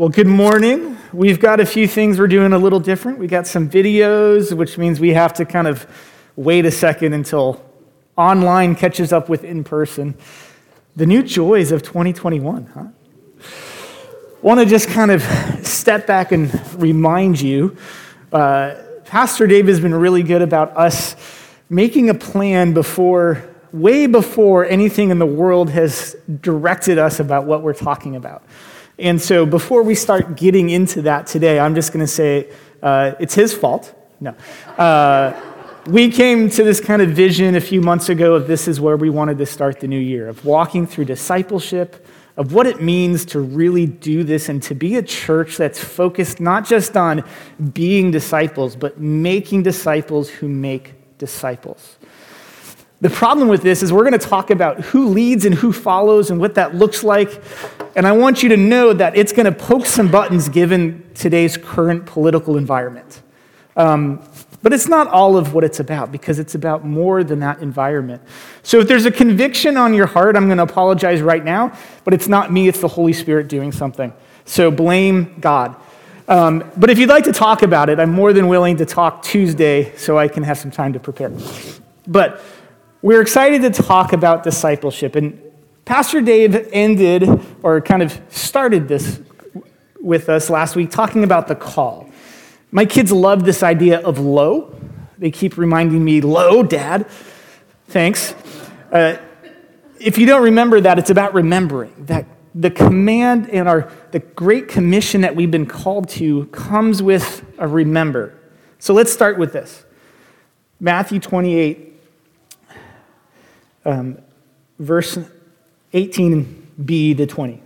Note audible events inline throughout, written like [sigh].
Well, good morning. We've got a few things we're doing a little different. We got some videos, which means we have to kind of wait a second until online catches up with in person. The new joys of 2021, huh? Want to just kind of step back and remind you. Uh, Pastor Dave has been really good about us making a plan before, way before anything in the world has directed us about what we're talking about. And so before we start getting into that today, I'm just going to say uh, it's his fault. No. Uh, we came to this kind of vision a few months ago of this is where we wanted to start the new year, of walking through discipleship, of what it means to really do this and to be a church that's focused not just on being disciples, but making disciples who make disciples. The problem with this is we're going to talk about who leads and who follows and what that looks like. And I want you to know that it's going to poke some buttons given today's current political environment. Um, but it's not all of what it's about because it's about more than that environment. So if there's a conviction on your heart, I'm going to apologize right now, but it's not me, it's the Holy Spirit doing something. So blame God. Um, but if you'd like to talk about it, I'm more than willing to talk Tuesday so I can have some time to prepare. But we're excited to talk about discipleship. And Pastor Dave ended or kind of started this with us last week talking about the call. My kids love this idea of low. They keep reminding me, low, dad. Thanks. Uh, if you don't remember that, it's about remembering that the command and our the great commission that we've been called to comes with a remember. So let's start with this. Matthew 28 um, verse 18b to 20.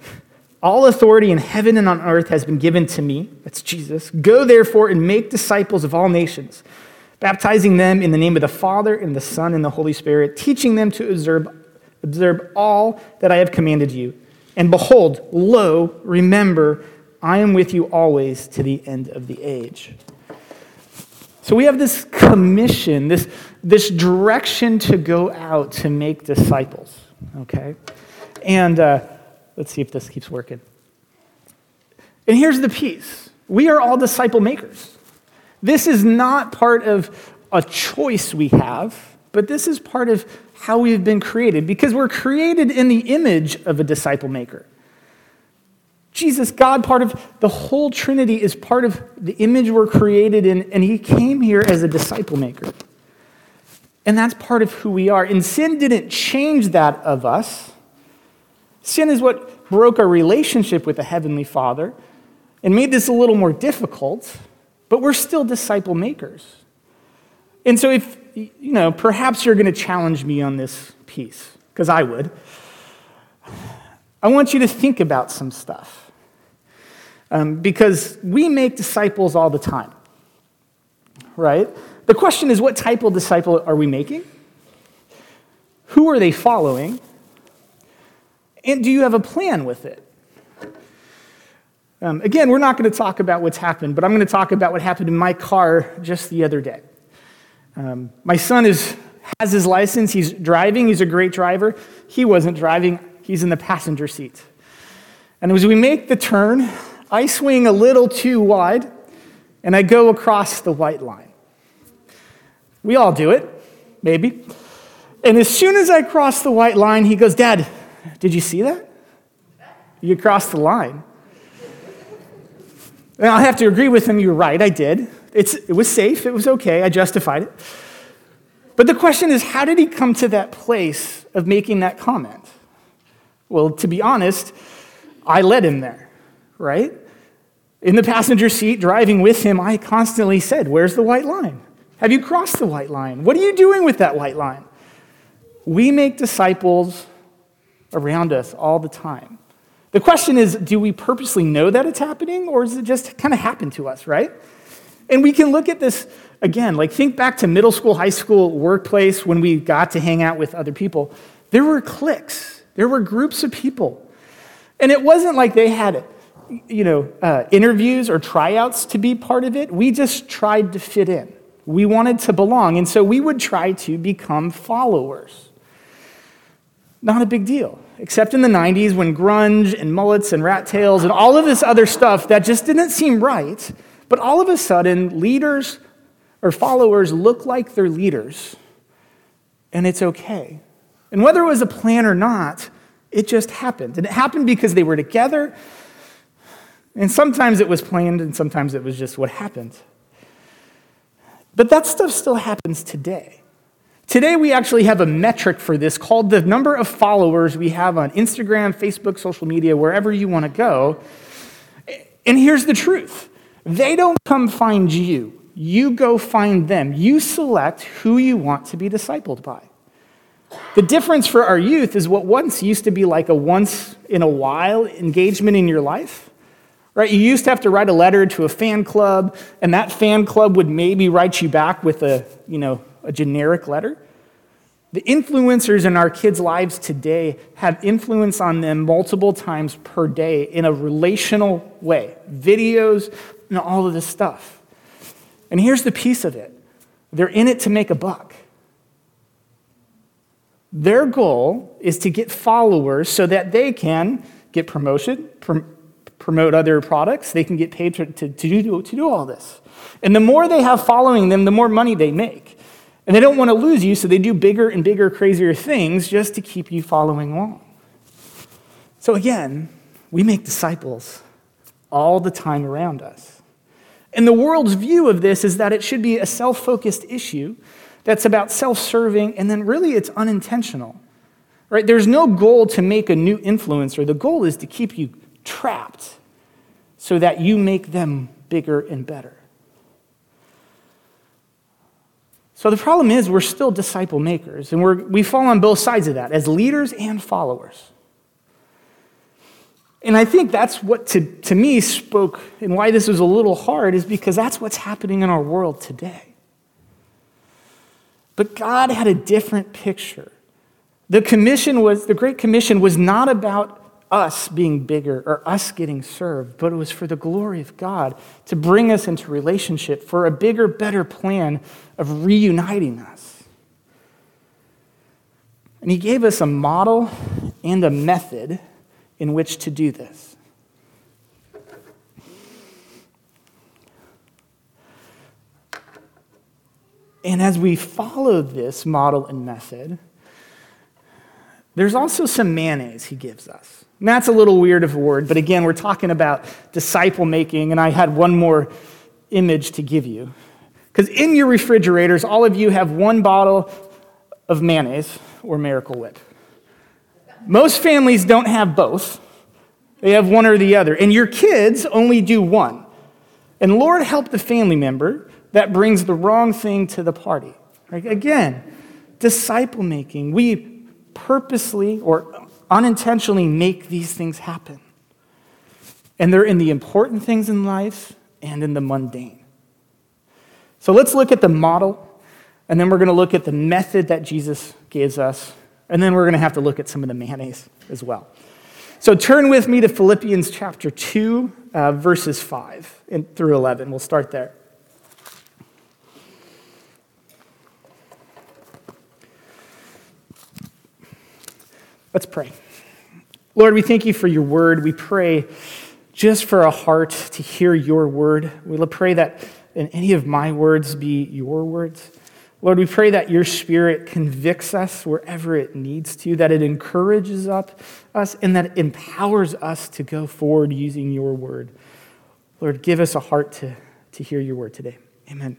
All authority in heaven and on earth has been given to me. That's Jesus. Go therefore and make disciples of all nations, baptizing them in the name of the Father and the Son and the Holy Spirit, teaching them to observe, observe all that I have commanded you. And behold, lo, remember, I am with you always to the end of the age. So we have this commission, this, this direction to go out to make disciples, okay? And uh, let's see if this keeps working. And here's the piece we are all disciple makers. This is not part of a choice we have, but this is part of how we've been created because we're created in the image of a disciple maker. Jesus, God, part of the whole Trinity, is part of the image we're created in, and He came here as a disciple maker. And that's part of who we are. And sin didn't change that of us. Sin is what broke our relationship with the Heavenly Father and made this a little more difficult, but we're still disciple makers. And so, if, you know, perhaps you're going to challenge me on this piece, because I would. I want you to think about some stuff. Um, because we make disciples all the time, right? The question is what type of disciple are we making? Who are they following? And do you have a plan with it? Um, again, we're not going to talk about what's happened, but I'm going to talk about what happened in my car just the other day. Um, my son is, has his license, he's driving, he's a great driver. He wasn't driving, he's in the passenger seat. And as we make the turn, I swing a little too wide and I go across the white line. We all do it, maybe. And as soon as I cross the white line, he goes, Dad, did you see that? You crossed the line. And I have to agree with him, you're right, I did. It's, it was safe, it was okay, I justified it. But the question is, how did he come to that place of making that comment? Well, to be honest, I led him there, right? In the passenger seat, driving with him, I constantly said, Where's the white line? Have you crossed the white line? What are you doing with that white line? We make disciples around us all the time. The question is do we purposely know that it's happening, or does it just kind of happen to us, right? And we can look at this again, like think back to middle school, high school, workplace when we got to hang out with other people. There were cliques, there were groups of people. And it wasn't like they had you know, uh, interviews or tryouts to be part of it. We just tried to fit in. We wanted to belong. And so we would try to become followers. Not a big deal. except in the 90s when grunge and mullets and rat tails and all of this other stuff that just didn't seem right. But all of a sudden, leaders or followers look like their leaders, and it's okay. And whether it was a plan or not, it just happened. And it happened because they were together, and sometimes it was planned, and sometimes it was just what happened. But that stuff still happens today. Today, we actually have a metric for this called the number of followers we have on Instagram, Facebook, social media, wherever you want to go. And here's the truth they don't come find you, you go find them. You select who you want to be discipled by. The difference for our youth is what once used to be like a once in a while engagement in your life right? You used to have to write a letter to a fan club, and that fan club would maybe write you back with a, you know, a generic letter. The influencers in our kids' lives today have influence on them multiple times per day in a relational way videos and all of this stuff. And here's the piece of it they're in it to make a buck. Their goal is to get followers so that they can get promotion, promote other products, they can get paid to, to, to, do, to do all this. And the more they have following them, the more money they make. And they don't want to lose you, so they do bigger and bigger, crazier things just to keep you following along. So again, we make disciples all the time around us. And the world's view of this is that it should be a self focused issue that's about self serving, and then really it's unintentional. Right? There's no goal to make a new influencer. The goal is to keep you trapped so that you make them bigger and better. So the problem is, we're still disciple makers, and we're, we fall on both sides of that as leaders and followers. And I think that's what to, to me spoke, and why this was a little hard, is because that's what's happening in our world today. But God had a different picture. The commission was, the Great Commission was not about us being bigger or us getting served, but it was for the glory of God to bring us into relationship for a bigger, better plan of reuniting us. And He gave us a model and a method in which to do this. And as we follow this model and method, there's also some mayonnaise he gives us. And that's a little weird of a word, but again, we're talking about disciple making, and I had one more image to give you. Because in your refrigerators, all of you have one bottle of mayonnaise or Miracle Whip. Most families don't have both, they have one or the other. And your kids only do one. And Lord help the family member that brings the wrong thing to the party. Right? Again, disciple making. We purposely or unintentionally make these things happen. And they're in the important things in life and in the mundane. So let's look at the model, and then we're going to look at the method that Jesus gives us, and then we're going to have to look at some of the mayonnaise as well. So turn with me to Philippians chapter 2, uh, verses 5 through 11. We'll start there. Let's pray. Lord, we thank you for your word. We pray just for a heart to hear your word. We pray that in any of my words be your words. Lord, we pray that your spirit convicts us wherever it needs to, that it encourages up us, and that it empowers us to go forward using your word. Lord, give us a heart to, to hear your word today. Amen.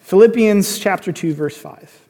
Philippians chapter 2, verse 5.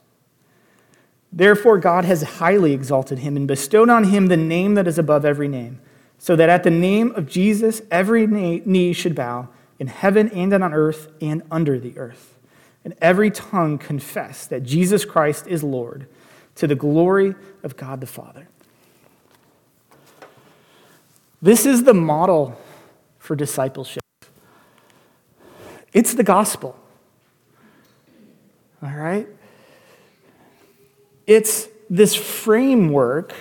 Therefore, God has highly exalted him and bestowed on him the name that is above every name, so that at the name of Jesus every knee should bow in heaven and on earth and under the earth, and every tongue confess that Jesus Christ is Lord, to the glory of God the Father. This is the model for discipleship. It's the gospel. All right? It's this framework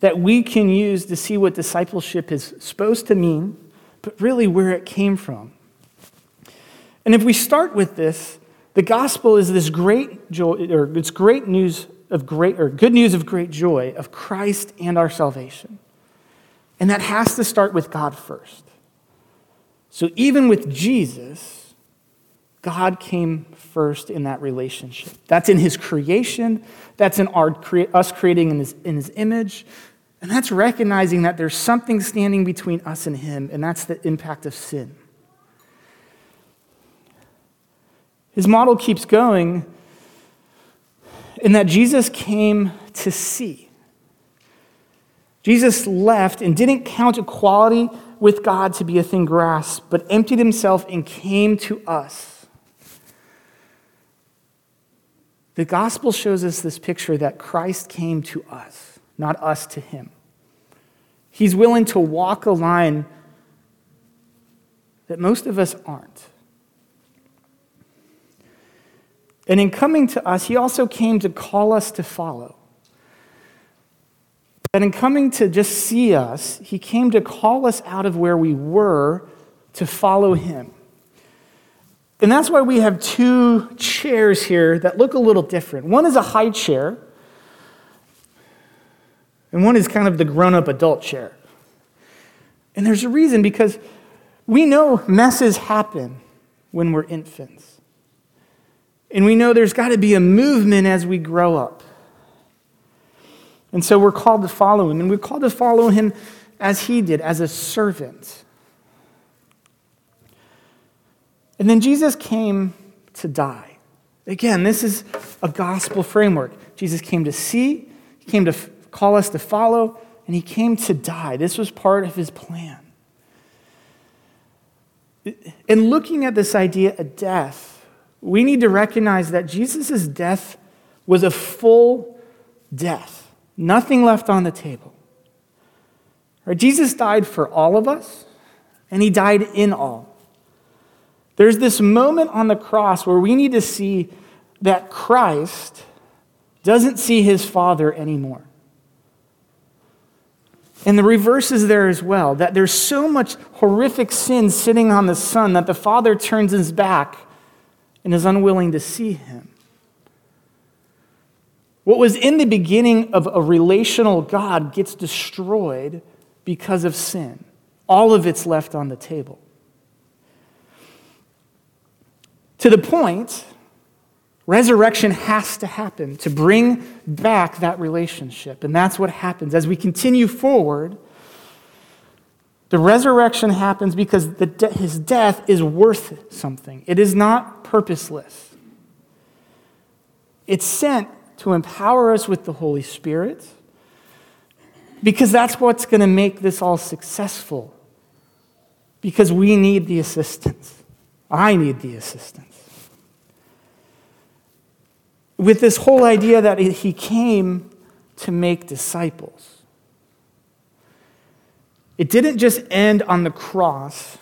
that we can use to see what discipleship is supposed to mean, but really where it came from. And if we start with this, the gospel is this great joy, or it's great news of great, or good news of great joy of Christ and our salvation. And that has to start with God first. So even with Jesus, God came first in that relationship. That's in his creation, that's in our, us creating in his, in his image, and that's recognizing that there's something standing between us and him, and that's the impact of sin. His model keeps going in that Jesus came to see. Jesus left and didn't count equality with God to be a thing grasped, but emptied himself and came to us. The gospel shows us this picture that Christ came to us, not us to him. He's willing to walk a line that most of us aren't. And in coming to us, he also came to call us to follow. And in coming to just see us, he came to call us out of where we were to follow him. And that's why we have two chairs here that look a little different. One is a high chair, and one is kind of the grown up adult chair. And there's a reason because we know messes happen when we're infants. And we know there's got to be a movement as we grow up. And so we're called to follow him. And we're called to follow him as he did, as a servant. And then Jesus came to die. Again, this is a gospel framework. Jesus came to see, he came to f- call us to follow, and he came to die. This was part of his plan. In looking at this idea of death, we need to recognize that Jesus' death was a full death. Nothing left on the table. Right? Jesus died for all of us, and he died in all. There's this moment on the cross where we need to see that Christ doesn't see his Father anymore. And the reverse is there as well that there's so much horrific sin sitting on the Son that the Father turns his back and is unwilling to see him. What was in the beginning of a relational God gets destroyed because of sin. All of it's left on the table. To the point, resurrection has to happen to bring back that relationship. And that's what happens. As we continue forward, the resurrection happens because de- his death is worth something, it is not purposeless. It's sent to empower us with the Holy Spirit, because that's what's going to make this all successful. Because we need the assistance. I need the assistance. With this whole idea that he came to make disciples. It didn't just end on the cross,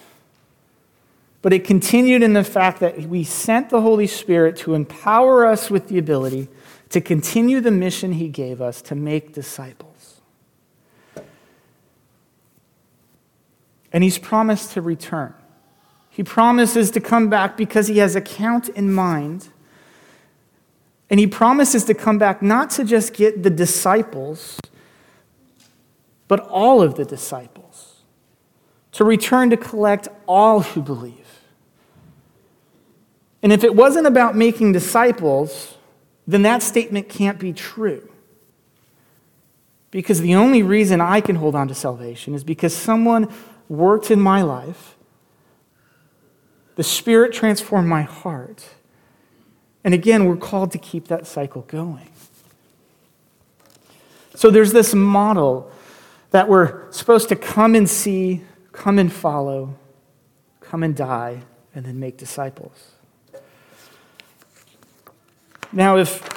but it continued in the fact that we sent the Holy Spirit to empower us with the ability to continue the mission he gave us to make disciples. And he's promised to return. He promises to come back because he has a count in mind. And he promises to come back not to just get the disciples, but all of the disciples. To return to collect all who believe. And if it wasn't about making disciples, then that statement can't be true. Because the only reason I can hold on to salvation is because someone worked in my life, the Spirit transformed my heart. And again, we're called to keep that cycle going. So there's this model that we're supposed to come and see, come and follow, come and die, and then make disciples. Now, if,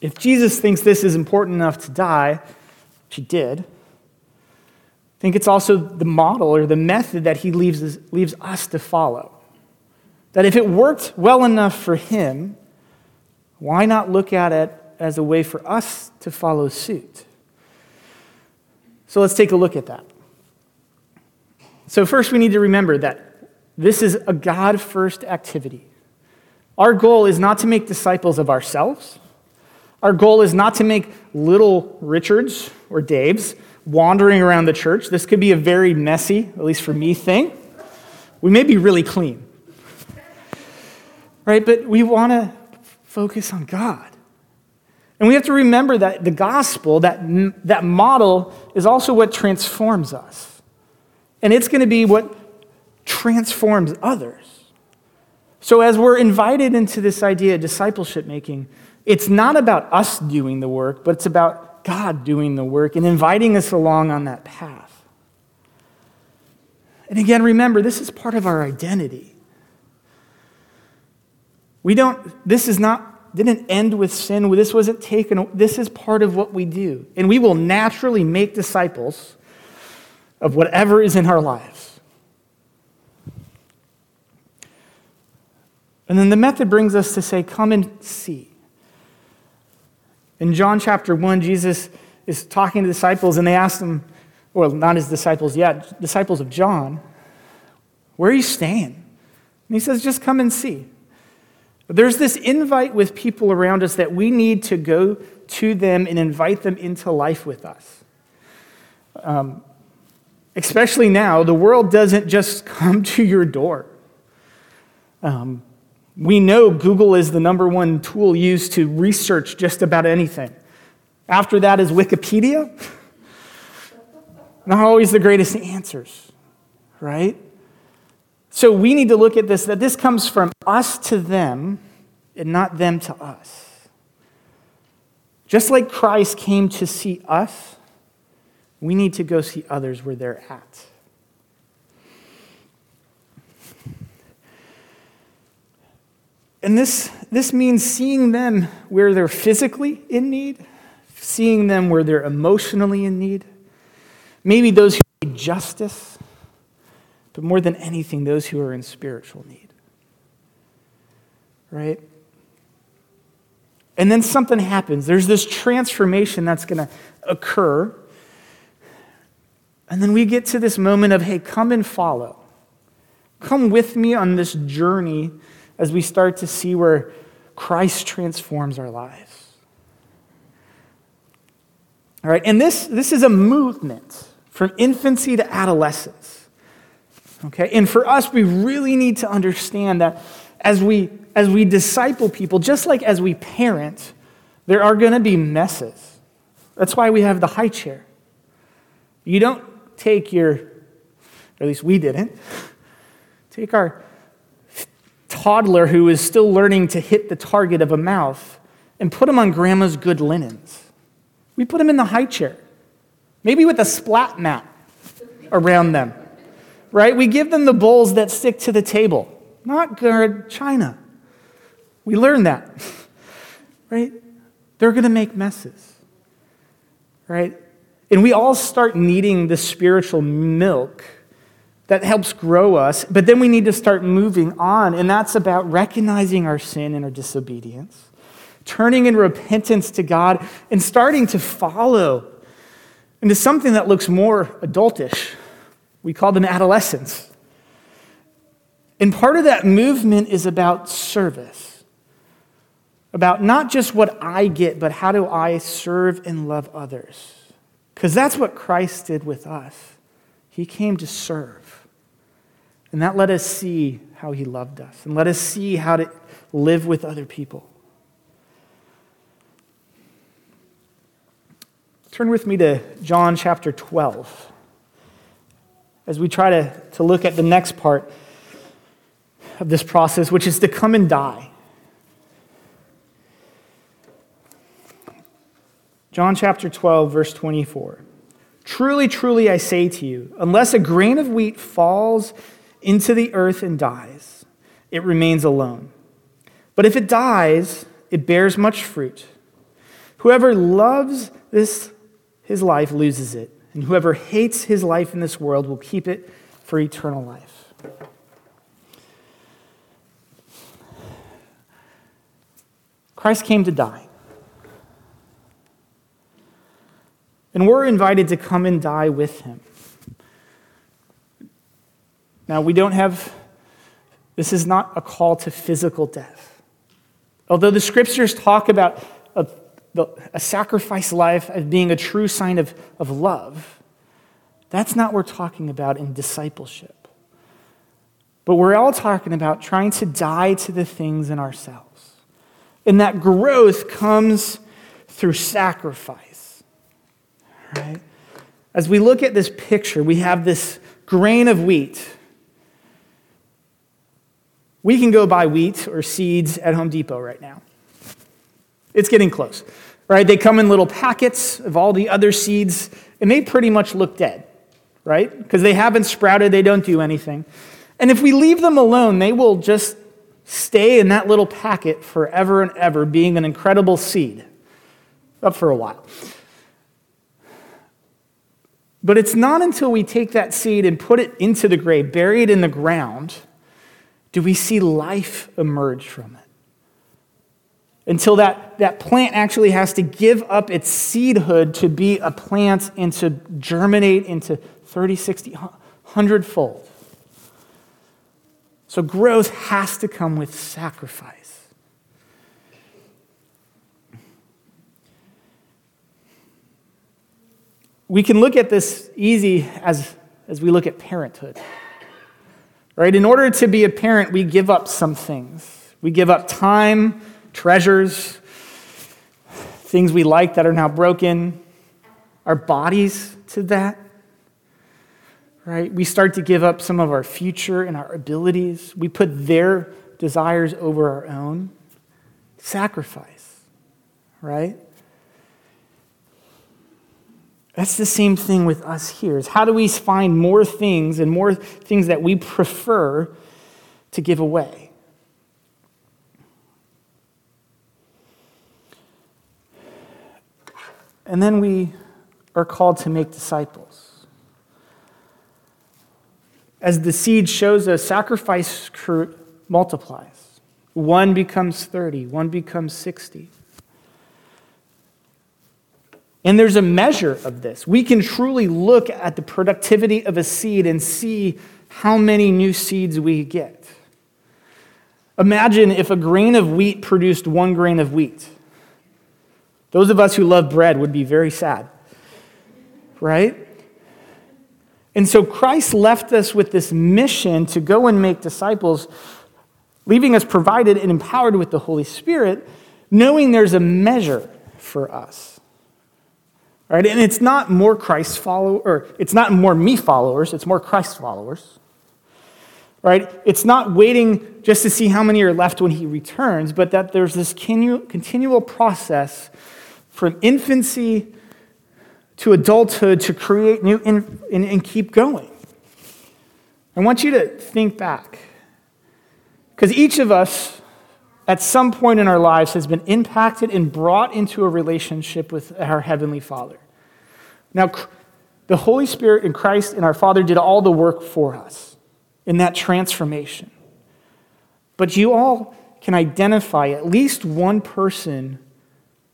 if Jesus thinks this is important enough to die, which he did, think it's also the model or the method that he leaves leaves us to follow. That if it worked well enough for him, why not look at it as a way for us to follow suit? So let's take a look at that. So, first, we need to remember that this is a God first activity. Our goal is not to make disciples of ourselves. Our goal is not to make little Richards or Daves wandering around the church. This could be a very messy, at least for me, thing. We may be really clean, right? But we want to focus on God. And we have to remember that the gospel, that, that model, is also what transforms us. And it's going to be what transforms others. So, as we're invited into this idea of discipleship making, it's not about us doing the work, but it's about God doing the work and inviting us along on that path. And again, remember, this is part of our identity. We don't, this is not, didn't end with sin. This wasn't taken, this is part of what we do. And we will naturally make disciples of whatever is in our lives. And then the method brings us to say, come and see. In John chapter 1, Jesus is talking to disciples, and they ask him, well, not his disciples yet, disciples of John, where are you staying? And he says, just come and see. There's this invite with people around us that we need to go to them and invite them into life with us. Um, especially now, the world doesn't just [laughs] come to your door. Um, we know Google is the number one tool used to research just about anything. After that is Wikipedia. Not always the greatest answers, right? So we need to look at this that this comes from us to them and not them to us. Just like Christ came to see us, we need to go see others where they're at. And this, this means seeing them where they're physically in need, seeing them where they're emotionally in need, maybe those who need justice, but more than anything, those who are in spiritual need. Right? And then something happens. There's this transformation that's going to occur. And then we get to this moment of, hey, come and follow. Come with me on this journey as we start to see where Christ transforms our lives. All right, and this, this is a movement from infancy to adolescence. Okay, and for us, we really need to understand that as we, as we disciple people, just like as we parent, there are going to be messes. That's why we have the high chair. You don't take your, or at least we didn't, [laughs] take our toddler who is still learning to hit the target of a mouth and put him on grandma's good linens. We put him in the high chair, maybe with a splat mat around them, right? We give them the bowls that stick to the table, not good china. We learn that, [laughs] right? They're going to make messes, right? And we all start needing the spiritual milk that helps grow us. But then we need to start moving on, and that's about recognizing our sin and our disobedience, turning in repentance to God, and starting to follow into something that looks more adultish. We call them adolescents. And part of that movement is about service, about not just what I get, but how do I serve and love others. Because that's what Christ did with us. He came to serve. And that let us see how he loved us and let us see how to live with other people. Turn with me to John chapter 12 as we try to, to look at the next part of this process, which is to come and die. John chapter 12, verse 24. Truly, truly, I say to you, unless a grain of wheat falls into the earth and dies, it remains alone. But if it dies, it bears much fruit. Whoever loves this his life loses it, and whoever hates his life in this world will keep it for eternal life. Christ came to die. And we're invited to come and die with him. Now, we don't have, this is not a call to physical death. Although the scriptures talk about a, a sacrifice life as being a true sign of, of love, that's not what we're talking about in discipleship. But we're all talking about trying to die to the things in ourselves. And that growth comes through sacrifice. Right? As we look at this picture, we have this grain of wheat. We can go buy wheat or seeds at Home Depot right now. It's getting close, right? They come in little packets of all the other seeds, and they pretty much look dead right? Because they haven't sprouted, they don't do anything. And if we leave them alone, they will just stay in that little packet forever and ever, being an incredible seed, up for a while. But it's not until we take that seed and put it into the grave, bury it in the ground, do we see life emerge from it. Until that, that plant actually has to give up its seedhood to be a plant and to germinate into 30, 60, 100 fold. So growth has to come with sacrifice. We can look at this easy as, as we look at parenthood. Right? In order to be a parent, we give up some things. We give up time, treasures, things we like that are now broken, our bodies to that right? We start to give up some of our future and our abilities. We put their desires over our own. Sacrifice, right? That's the same thing with us here. Is how do we find more things and more things that we prefer to give away? And then we are called to make disciples. As the seed shows us, sacrifice multiplies. One becomes 30, one becomes 60. And there's a measure of this. We can truly look at the productivity of a seed and see how many new seeds we get. Imagine if a grain of wheat produced one grain of wheat. Those of us who love bread would be very sad, right? And so Christ left us with this mission to go and make disciples, leaving us provided and empowered with the Holy Spirit, knowing there's a measure for us. And it's not more Christ follower, or it's not more me followers, it's more Christ followers. Right? It's not waiting just to see how many are left when he returns, but that there's this continual process from infancy to adulthood to create new and keep going. I want you to think back. Because each of us, at some point in our lives, has been impacted and brought into a relationship with our Heavenly Father. Now, the Holy Spirit and Christ and our Father did all the work for us in that transformation. But you all can identify at least one person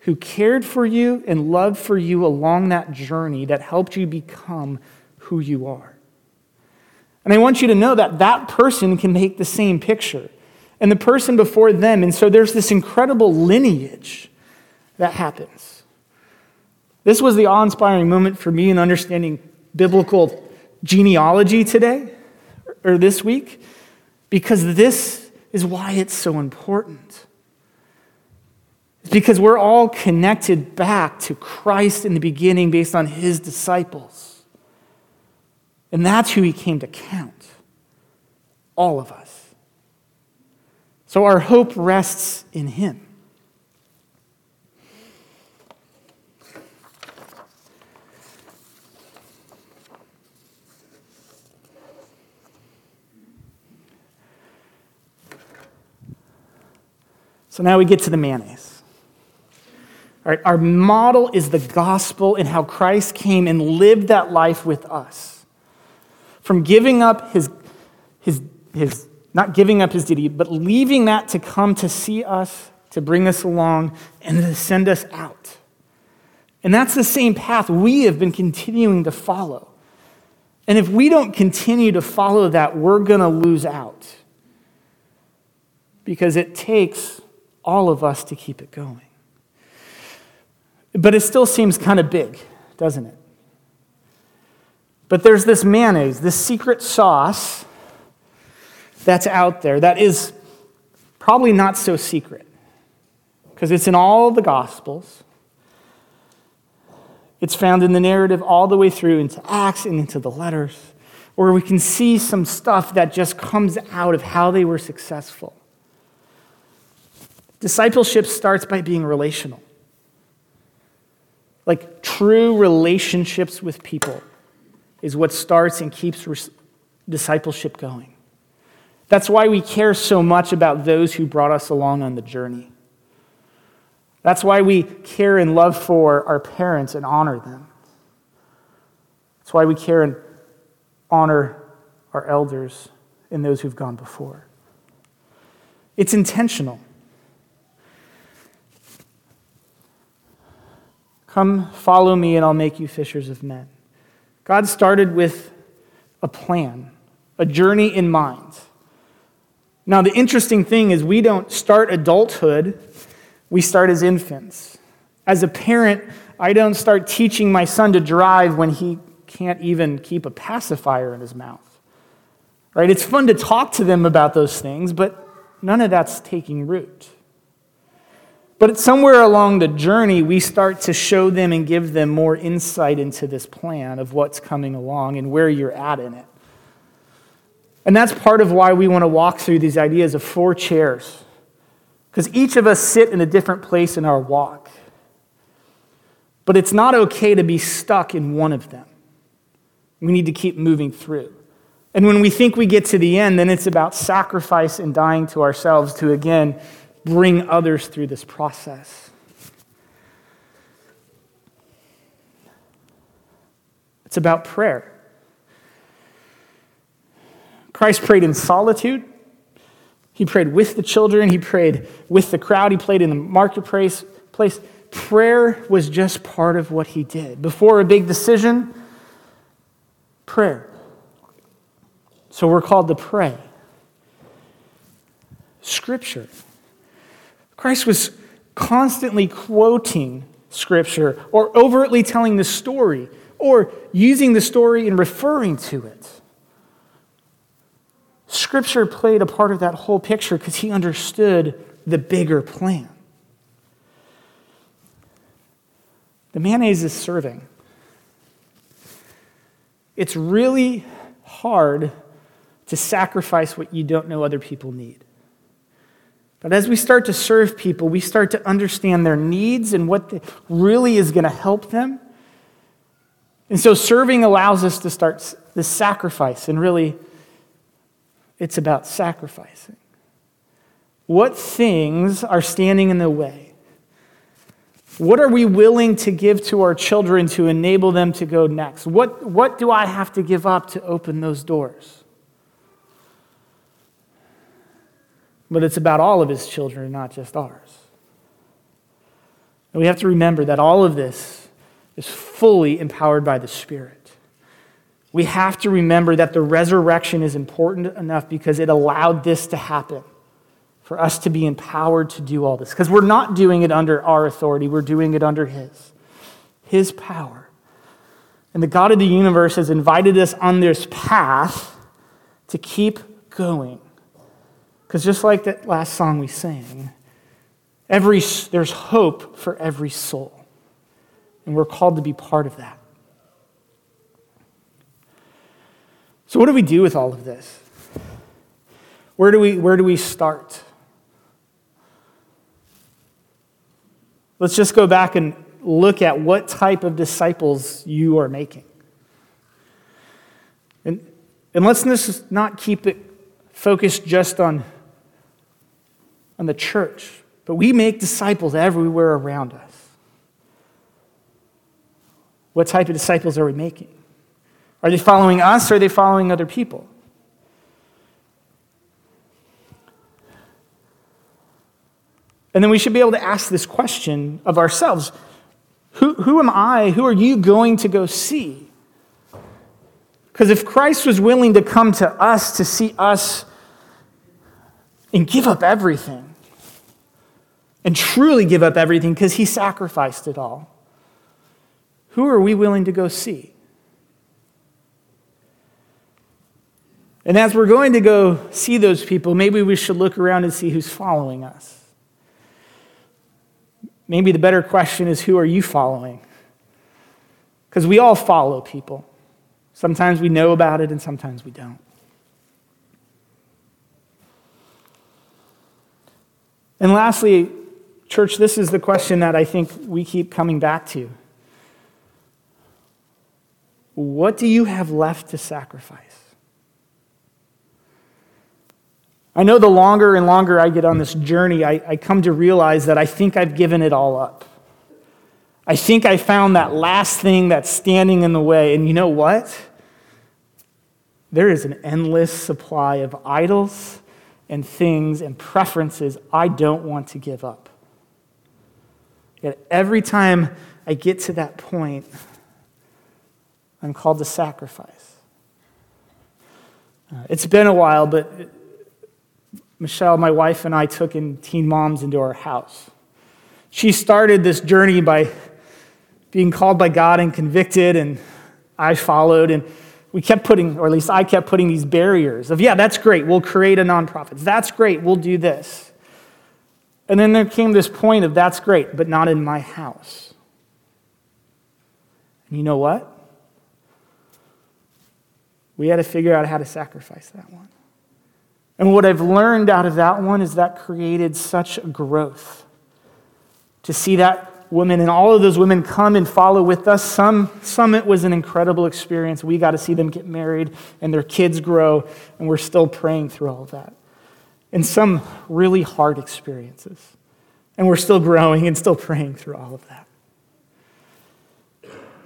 who cared for you and loved for you along that journey that helped you become who you are. And I want you to know that that person can make the same picture and the person before them. And so there's this incredible lineage that happens. This was the awe inspiring moment for me in understanding biblical genealogy today or this week because this is why it's so important. It's because we're all connected back to Christ in the beginning based on his disciples. And that's who he came to count. All of us. So our hope rests in him. So now we get to the mayonnaise. Right? Our model is the gospel and how Christ came and lived that life with us. From giving up his, his, his not giving up his deity, but leaving that to come to see us, to bring us along, and to send us out. And that's the same path we have been continuing to follow. And if we don't continue to follow that, we're going to lose out. Because it takes all of us to keep it going. But it still seems kind of big, doesn't it? But there's this mayonnaise, this secret sauce that's out there that is probably not so secret because it's in all the Gospels. It's found in the narrative all the way through into Acts and into the letters, where we can see some stuff that just comes out of how they were successful. Discipleship starts by being relational. Like true relationships with people is what starts and keeps discipleship going. That's why we care so much about those who brought us along on the journey. That's why we care and love for our parents and honor them. That's why we care and honor our elders and those who've gone before. It's intentional. Come follow me, and I'll make you fishers of men. God started with a plan, a journey in mind. Now, the interesting thing is, we don't start adulthood, we start as infants. As a parent, I don't start teaching my son to drive when he can't even keep a pacifier in his mouth. Right? It's fun to talk to them about those things, but none of that's taking root. But somewhere along the journey, we start to show them and give them more insight into this plan of what's coming along and where you're at in it. And that's part of why we want to walk through these ideas of four chairs, because each of us sit in a different place in our walk. But it's not okay to be stuck in one of them. We need to keep moving through. And when we think we get to the end, then it's about sacrifice and dying to ourselves to again bring others through this process. It's about prayer. Christ prayed in solitude. He prayed with the children. He prayed with the crowd. He prayed in the marketplace. Place. Prayer was just part of what he did. Before a big decision, prayer. So we're called to pray. Scripture. Christ was constantly quoting Scripture or overtly telling the story or using the story and referring to it. Scripture played a part of that whole picture because he understood the bigger plan. The mayonnaise is serving. It's really hard to sacrifice what you don't know other people need. But as we start to serve people, we start to understand their needs and what really is going to help them. And so serving allows us to start this sacrifice, and really, it's about sacrificing. What things are standing in the way? What are we willing to give to our children to enable them to go next? What, what do I have to give up to open those doors? But it's about all of his children, not just ours. And we have to remember that all of this is fully empowered by the Spirit. We have to remember that the resurrection is important enough because it allowed this to happen for us to be empowered to do all this. Because we're not doing it under our authority, we're doing it under His. His power. And the God of the universe has invited us on this path to keep going because just like that last song we sang, every, there's hope for every soul. And we're called to be part of that. So, what do we do with all of this? Where do we, where do we start? Let's just go back and look at what type of disciples you are making. And, and let's not keep it focused just on on the church, but we make disciples everywhere around us. What type of disciples are we making? Are they following us or are they following other people? And then we should be able to ask this question of ourselves Who, who am I? Who are you going to go see? Because if Christ was willing to come to us to see us and give up everything, and truly give up everything because he sacrificed it all, who are we willing to go see? And as we're going to go see those people, maybe we should look around and see who's following us. Maybe the better question is who are you following? Because we all follow people. Sometimes we know about it and sometimes we don't. And lastly, church, this is the question that I think we keep coming back to. What do you have left to sacrifice? I know the longer and longer I get on this journey, I, I, come to realize that I think I've given it all up. I think I found that last thing that's standing in the way. And you know what? There is an endless supply of idols and things and preferences I don't want to give up. Yet every time I get to that point, I'm called to sacrifice. Uh, it's been a while, but Michelle, my wife, and I took in teen moms into our house. She started this journey by being called by God and convicted, and I followed. And we kept putting, or at least I kept putting these barriers of, yeah, that's great. We'll create a nonprofit. That's great. We'll do this. And then there came this point of, that's great, but not in my house. And you know what? We had to figure out how to sacrifice that one. And what I've learned out of that one is that created such growth. To see that woman and all of those women come and follow with us, some, some it was an incredible experience. We got to see them get married and their kids grow, and we're still praying through all of that. And some really hard experiences. And we're still growing and still praying through all of that.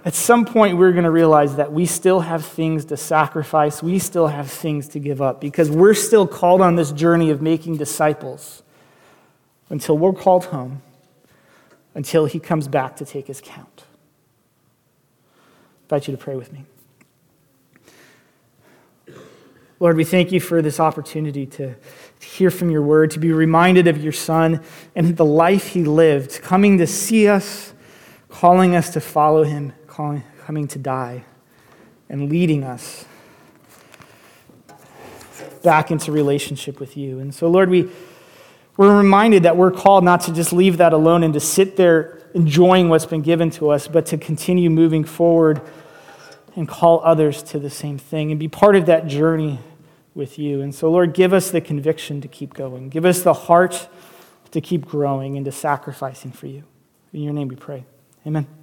At some point, we're going to realize that we still have things to sacrifice. We still have things to give up because we're still called on this journey of making disciples until we're called home, until he comes back to take his count. I invite you to pray with me. Lord, we thank you for this opportunity to hear from your word, to be reminded of your son and the life he lived, coming to see us, calling us to follow him calling, coming to die and leading us back into relationship with you. And so, Lord, we, we're reminded that we're called not to just leave that alone and to sit there enjoying what's been given to us, but to continue moving forward and call others to the same thing and be part of that journey with you. And so, Lord, give us the conviction to keep going. Give us the heart to keep growing and to sacrificing for you. In your name we pray. Amen.